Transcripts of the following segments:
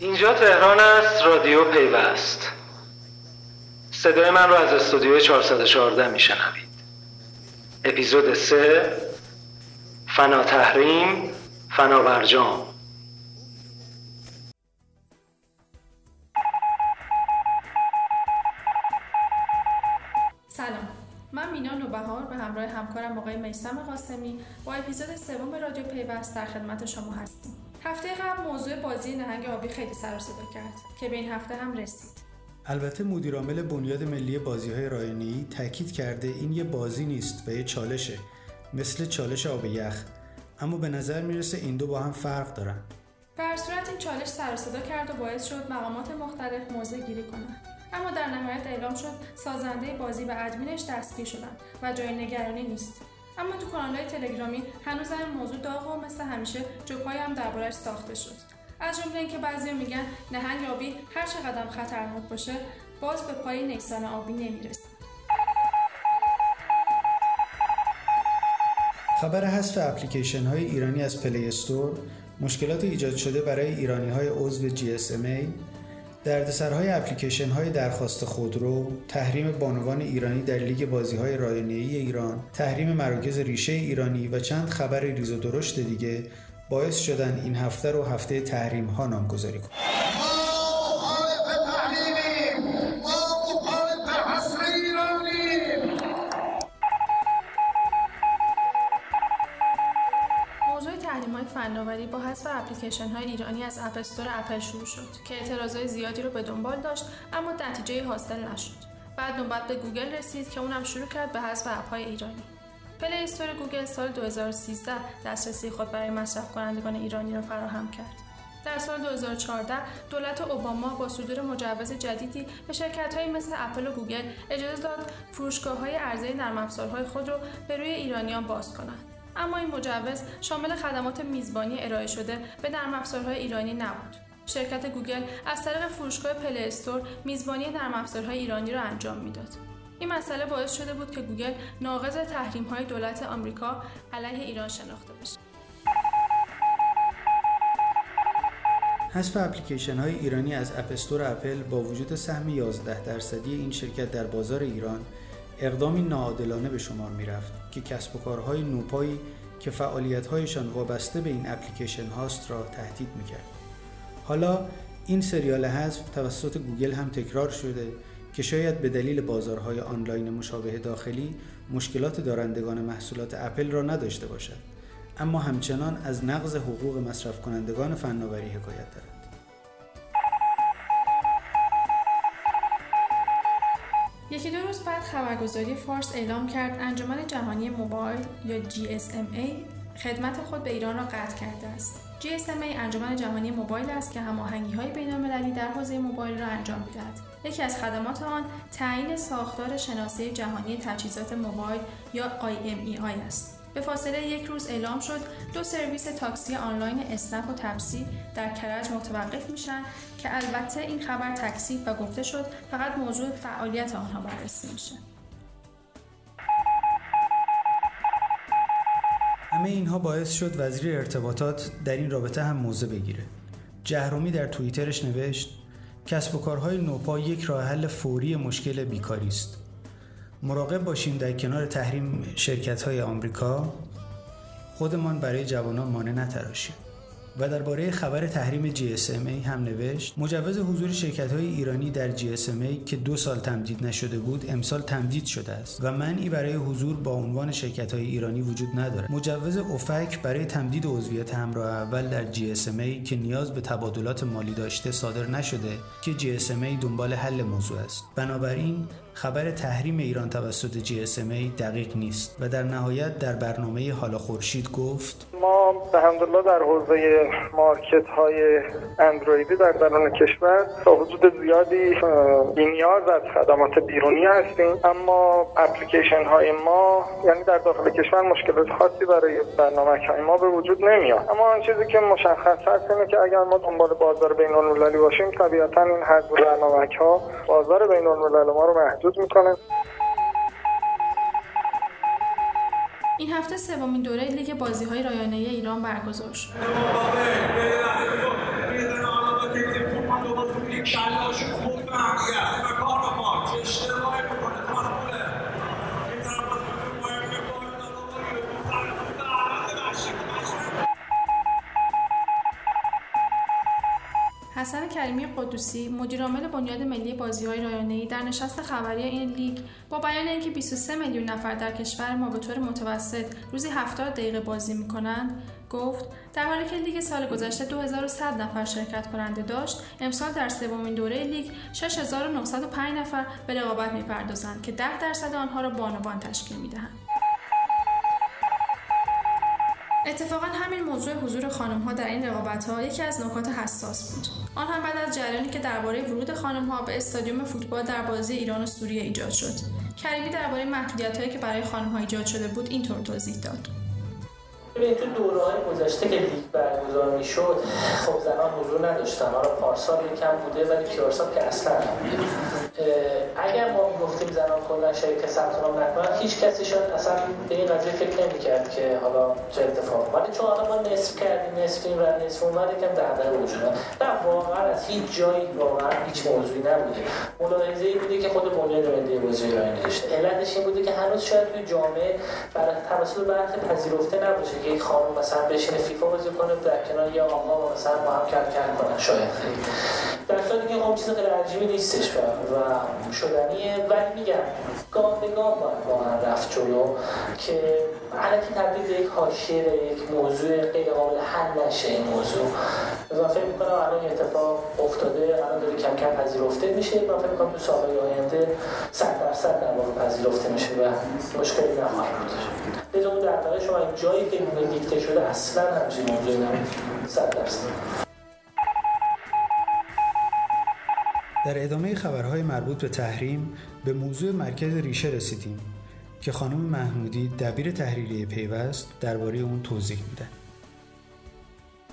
اینجا تهران است رادیو پیوست. صدای من رو از استودیو 414 میشنوید. اپیزود 3 فنا تحریم فنا برجام. سلام. من مینا نوبهار به همراه همکارم آقای میسم قاسمی با اپیزود سوم رادیو پیوست در خدمت شما هستیم. هفته قبل موضوع بازی نهنگ آبی خیلی سر صدا کرد که به این هفته هم رسید. البته مدیرعامل بنیاد ملی بازی های رایانه‌ای تاکید کرده این یه بازی نیست و یه چالشه مثل چالش آب یخ. اما به نظر می‌رسه این دو با هم فرق دارن. در صورت این چالش سر صدا کرد و باعث شد مقامات مختلف موضع گیری کنند. اما در نهایت اعلام شد سازنده بازی و ادمینش دستگیر شدن و جای نگرانی نیست. اما تو کانالهای تلگرامی هنوز این موضوع داغ و مثل همیشه جوکایی هم دربارهش ساخته شد. از جمله اینکه بعضی میگن نهنگ آبی هر چقدر خطرناک باشه باز به پای نیسان آبی نمی‌رسه. خبر حذف اپلیکیشن های ایرانی از پلی استور مشکلات ایجاد شده برای ایرانی های عضو GSMA دردسرهای اپلیکیشن های درخواست خودرو، تحریم بانوان ایرانی در لیگ بازی های رایانه‌ای ایران، تحریم مراکز ریشه ایرانی و چند خبر ریز و درشت دیگه باعث شدن این هفته رو هفته تحریم ها نامگذاری کنند. فناوری با حذف اپلیکیشن های ایرانی از اپستور اپل شروع شد که اعتراضای زیادی رو به دنبال داشت اما نتیجه حاصل نشد. بعد نوبت به گوگل رسید که اونم شروع کرد به حذف اپ های ایرانی. پلی استور گوگل سال 2013 دسترسی خود برای مصرف کنندگان ایرانی را فراهم کرد. در سال 2014 دولت اوباما با صدور مجوز جدیدی به شرکت مثل اپل و گوگل اجازه داد فروشگاه های عرضه نرم افزارهای خود را به روی ایرانیان باز کنند. اما این مجوز شامل خدمات میزبانی ارائه شده به نرم افزارهای ایرانی نبود. شرکت گوگل از طریق فروشگاه پلی استور میزبانی نرم افزارهای ایرانی را انجام می‌داد. این مسئله باعث شده بود که گوگل ناقض تحریم های دولت آمریکا علیه ایران شناخته بشه. حذف اپلیکیشن های ایرانی از اپستور اپل با وجود سهم 11 درصدی این شرکت در بازار ایران اقدامی ناعادلانه به شمار می رفت که کسب و کارهای نوپایی که فعالیتهایشان وابسته به این اپلیکیشن هاست را تهدید می کرد. حالا این سریال حذف توسط گوگل هم تکرار شده که شاید به دلیل بازارهای آنلاین مشابه داخلی مشکلات دارندگان محصولات اپل را نداشته باشد اما همچنان از نقض حقوق مصرف کنندگان فناوری حکایت دارد یکی دو خبرگزاری فارس اعلام کرد انجمن جهانی موبایل یا GSMA خدمت خود به ایران را قطع کرده است. GSMA انجمن جهانی موبایل است که هماهنگی های بین در حوزه موبایل را انجام می‌دهد. یکی از خدمات آن تعیین ساختار شناسی جهانی تجهیزات موبایل یا IMEI است. به فاصله یک روز اعلام شد دو سرویس تاکسی آنلاین اسنپ و تپسی در کرج متوقف میشن که البته این خبر تکسی و گفته شد فقط موضوع فعالیت آنها بررسی میشه. همه اینها باعث شد وزیر ارتباطات در این رابطه هم موضع بگیره. جهرومی در توییترش نوشت کسب و کارهای نوپا یک راه حل فوری مشکل بیکاری است. مراقب باشیم در کنار تحریم شرکت های آمریکا خودمان برای جوانان مانع نتراشیم و درباره خبر تحریم GSMA هم نوشت مجوز حضور شرکت های ایرانی در GSMA که دو سال تمدید نشده بود امسال تمدید شده است و منعی برای حضور با عنوان شرکت های ایرانی وجود ندارد. مجوز اوفک برای تمدید عضویت همراه اول در GSMA که نیاز به تبادلات مالی داشته صادر نشده که GSMA دنبال حل موضوع است. بنابراین خبر تحریم ایران توسط GSMA دقیق نیست و در نهایت در برنامه حالا خورشید گفت ما به همدلله در حوزه مارکت های اندرویدی در درون کشور تا حدود زیادی نیاز از خدمات بیرونی هستیم. اما اپلیکیشن های ما یعنی در داخل کشور مشکلات خاصی برای برنامه های ما به وجود نمیاد. اما آن چیزی که مشخص هست اینه که اگر ما دنبال بازار بین المللی باشیم طبیعتا این حجم برنامه ها بازار بین ما رو محدود می‌کنه. این هفته سومین دوره لیگ بازی های رایانه ایران برگزار شد. حسن کریمی قدوسی مدیرعامل بنیاد ملی بازیهای رایانه‌ای در نشست خبری این لیگ با بیان اینکه 23 میلیون نفر در کشور ما به طور متوسط روزی 70 دقیقه بازی می‌کنند گفت در حالی که لیگ سال گذشته 2100 نفر شرکت کننده داشت امسال در سومین دوره لیگ 6905 نفر به رقابت می‌پردازند که 10 درصد آنها را بانوان تشکیل می‌دهند. اتفاقا همین موضوع حضور خانم ها در این رقابت ها یکی از نکات حساس بود. آن هم بعد از جریانی که درباره ورود خانم ها به استادیوم فوتبال در بازی ایران و سوریه ایجاد شد. کریمی درباره محدودیت هایی که برای خانم ها ایجاد شده بود اینطور توضیح داد. ببینید تو دوره های گذشته که لیگ برگزار می‌شد خب زنان حضور نداشتن حالا پارسال یکم بوده ولی پیارسال که اصلا اگر ما گفتیم زنان کلا شرکت ثبت نام نکنن هیچ کسی شاید اصلا به این قضیه فکر نمی‌کرد که حالا چه اتفاقی ولی چون حالا ما نصف کردیم نصف این و نصف اون یکم دغدغه وجود نه واقعا از هیچ جایی واقعا هیچ موضوعی نبوده. ملاحظه ای بوده که خود بنیاد ملی بازی ایرانی داشته. علتش این بوده که هنوز شاید توی جامعه برای توسط برخی پذیرفته نباشه که یک خانم مثلا بشینه فیفا بازی کنه در کنار یه آقا مثلا با هم کل کل کنن. شاید. در صورتی که خب چیز غیر عجیبی نیستش و شدنیه. ولی میگم گام به گام باید واقعا رفت جلو که علکی تبدیل به یک حاشیه یک موضوع غیر قابل حل نشه این موضوع. و فکر می‌کنم الان اتفاق افتاده الان داره کم کم پذیرفته میشه. من فکر می‌کنم تو سالهای آینده صد درصد پذیرفته میشه و مشکلی نخواهد بود. اون در شما این جایی که دیکته شده اصلا همچین موضوعی نبود صد درصد. در ادامه خبرهای مربوط به تحریم به موضوع مرکز ریشه رسیدیم که خانم محمودی دبیر تحریریه پیوست درباره اون توضیح میده.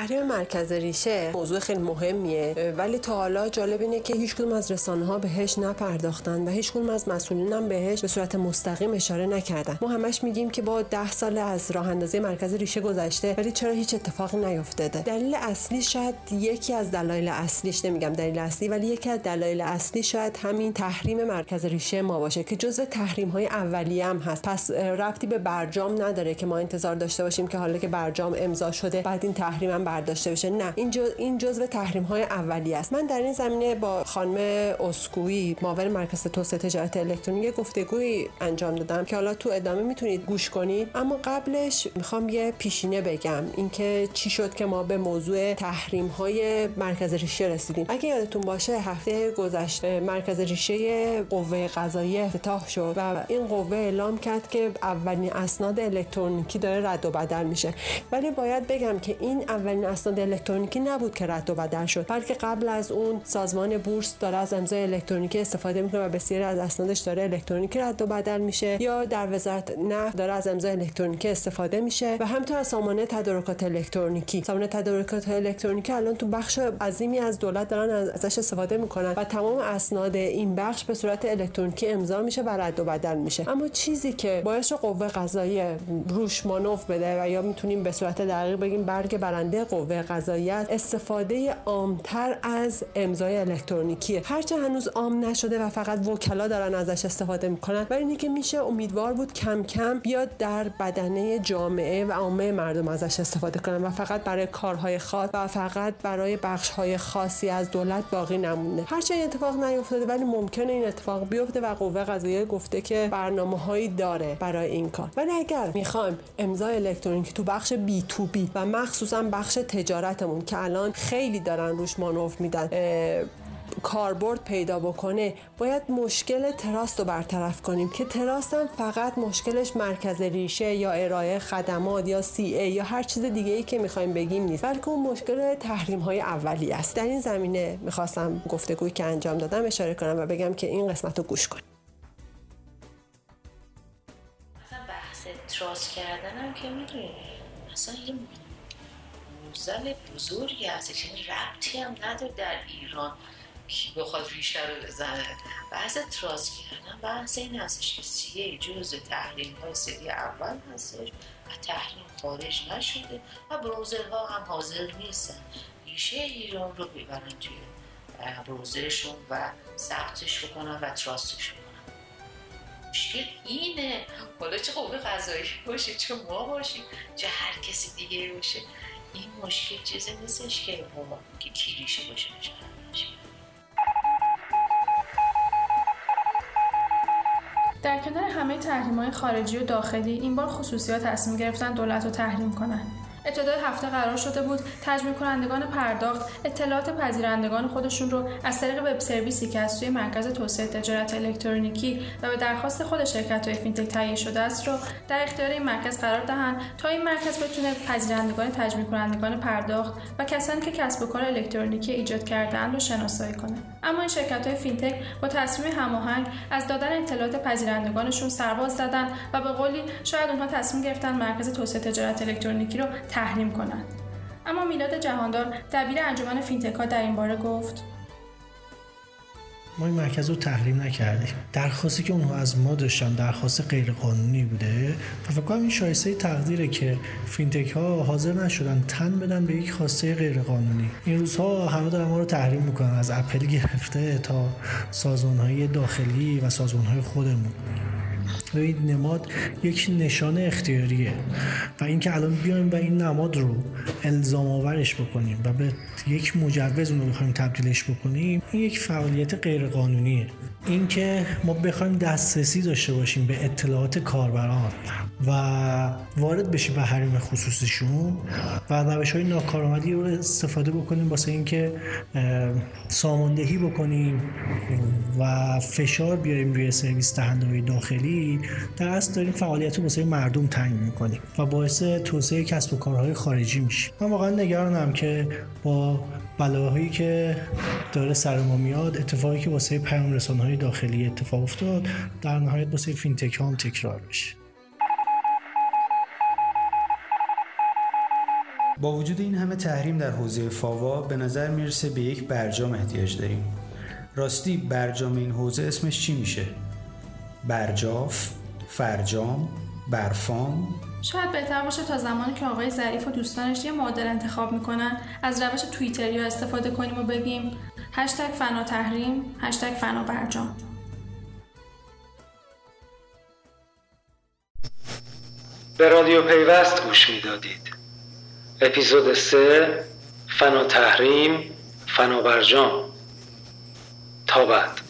تحریم مرکز ریشه. موضوع خیلی مهمیه. ولی تا حالا جالب اینه که هیچ کدوم از رسانه ها بهش نپرداختن و هیچ کدوم از مسئولین هم بهش به صورت مستقیم اشاره نکردن. ما همش میگیم که با ده سال از راه اندازی مرکز ریشه گذشته ولی چرا هیچ اتفاقی نیفتاده؟ دلیل اصلی شاید یکی از دلایل اصلیش نمیگم دلیل اصلی ولی یکی از دلایل اصلی شاید همین تحریم مرکز ریشه ما باشه که جزء تحریم های اولیه هم هست. پس رفتی به برجام نداره که ما انتظار داشته باشیم که حالا که برجام امضا شده بعد این تحریم هم برداشته بشه. نه این جز این جزء تحریم های اولیه است. من در این زمینه با خانم اسکویی معاون مرکز توسعه تجارت الکترونیک گفتگویی انجام دادم که حالا تو ادامه می‌تونید گوش کنید. اما قبلش می‌خوام یه پیشینه بگم. اینکه چی شد که ما به موضوع تحریم های مرکز ریشه رسیدیم. اگه یادتون باشه هفته گذشته مرکز ریشه قوه قضایی افتتاح شد و این قوه اعلام کرد که اولین اسناد الکترونیکی داره رد و بدل میشه. ولی باید بگم که این اولین اسناد الکترونیکی نبود که رد و بدل شد. بلکه قبل از اون سازمان بورس داره از امضای الکترونیکی استفاده می‌کنه و بسیاری از اسنادش داره الکترونیکی رد و بدل میشه یا در وزارت نفت داره از امضای الکترونیکی استفاده میشه و همینطور از سامانه تدارکات الکترونیکی. سامانه تدارکات الکترونیکی الان تو بخش عظیمی از دولت دارن ازش استفاده می‌کنن و تمام اسناد این بخش به صورت الکترونیکی امضا میشه و رد و بدل میشه. اما چیزی که باعث قوه قضاییه روش مانوف بده و یا می‌تونیم به صورت دقیق بگیم برگ برنده قوه قضاییت استفاده عامتر از امضای الکترونیکی هرچه هنوز عام نشده و فقط وکلا دارن ازش استفاده می‌کنن ولی اینکه میشه امیدوار بود کم کم بیاد در بدنه جامعه و عامه مردم ازش استفاده کنن و فقط برای کارهای خاص و فقط برای بخشهای خاصی از دولت باقی نمونه. هرچه این اتفاق نیفتاده ولی ممکنه این اتفاق بیفته و قوه قضاییه گفته که برنامه هایی داره برای این کار. ولی اگر می‌خوایم امضای الکترونیکی تو بخش بی تو بی و مخصوصا بخش تجارتمون که الان خیلی دارن روش مانوف میدن کاربرد پیدا بکنه باید مشکل trust رو برطرف کنیم که trust هم فقط مشکلش مرکز ریشه یا ارائه خدمات یا CA یا هر چیز دیگه ای که می‌خوایم بگیم نیست بلکه اون مشکل تحریم های اولی است. در این زمینه می‌خواستم گفتگویی که انجام دادم اشاره کنم و بگم که این قسمت رو گوش کنیم. بحث trust کردن که می‌دونید اصلا یه موزل بزرگی هست یعنی ربطی هم نداره در ایران. کی بخواد ریشه رو بزنه. بحث تراس کردن بحث این هستش که سیه جز تحریم های سری اول هستش و تحریم خارج نشده و بروزرها هم حاضر نیستن. ریشه ایران رو ببرن توی بروزرشون و ثبتش بکنن و تراستش بکنن. مشکل اینه. حالا چه قوه قضایی باشه چه ما باشیم چه هر کسی دیگه باشه. این مشکل چیزی نیستش که که کلیشه باشه در کنار همه تحریم های خارجی و داخلی این بار خصوصی ها تصمیم گرفتن دولت رو تحریم کنند ابتدای هفته قرار شده بود تجمیع کنندگان پرداخت اطلاعات پذیرندگان خودشون رو از طریق وب سرویسی که از سوی مرکز توسعه تجارت الکترونیکی و به درخواست خود شرکت های فینتک تهیه شده است رو در اختیار این مرکز قرار دهند تا این مرکز بتونه پذیرندگان تجمیع کنندگان پرداخت و کسانی که کسب و کار الکترونیکی ایجاد کردهاند رو شناسایی کنه. اما این شرکت های فینتک با تصمیم هماهنگ از دادن اطلاعات پذیرندگانشون سرباز زدن و به قولی شاید اونها تصمیم گرفتن مرکز توسعه تجارت الکترونیکی رو تحریم کنند. اما میلاد جهاندار دبیر انجمن فینتکا در این باره گفت ما این مرکز رو تحریم نکردیم. درخواستی که اونها از ما داشتن درخواست غیرقانونی بوده. و فکر کنم این شایسته تقدیره که فینتک ها حاضر نشدن تن بدن به یک خواسته غیرقانونی. این روزها همه دارن ما رو تحریم می‌کنن. از اپل گرفته تا سازمان های داخلی و سازمان های خودمون. این نماد یک نشان اختیاریه و اینکه الان بیایم و این نماد رو الزام آورش بکنیم و به یک مجوز اون رو بخوایم تبدیلش بکنیم این یک فعالیت غیر قانونیه اینکه ما بخوایم دسترسی داشته باشیم به اطلاعات کاربران و وارد بشیم به حریم خصوصیشون و روش های ناکارآمدی رو استفاده بکنیم واسه اینکه ساماندهی بکنیم و فشار بیاریم روی سرویس دهنده داخلی. در اصل داریم فعالیت رو واسه مردم تعیین می‌کنیم و باعث توسعه کسب و کارهای خارجی میشه من واقعا نگرانم که با بلاهایی که داره سر ما میاد اتفاقی که واسه پیام های داخلی اتفاق افتاد در نهایت واسه فینتک هم تکرار بشه با وجود این همه تحریم در حوزه فاوا به نظر می‌رسه به یک برجام احتیاج داریم راستی برجام این حوزه اسمش چی میشه؟ برجاف، فرجام، برفام شاید بهتر باشه تا زمانی که آقای ظریف و دوستانش یه معادل انتخاب می‌کنن از روش توییتری ها استفاده کنیم و بگیم هشتگ فنا تحریم هشتگ فنا برجام. به رادیو پیوست گوش می‌دادید. اپیزود سه فنا تحریم فنا برجام. تا بعد.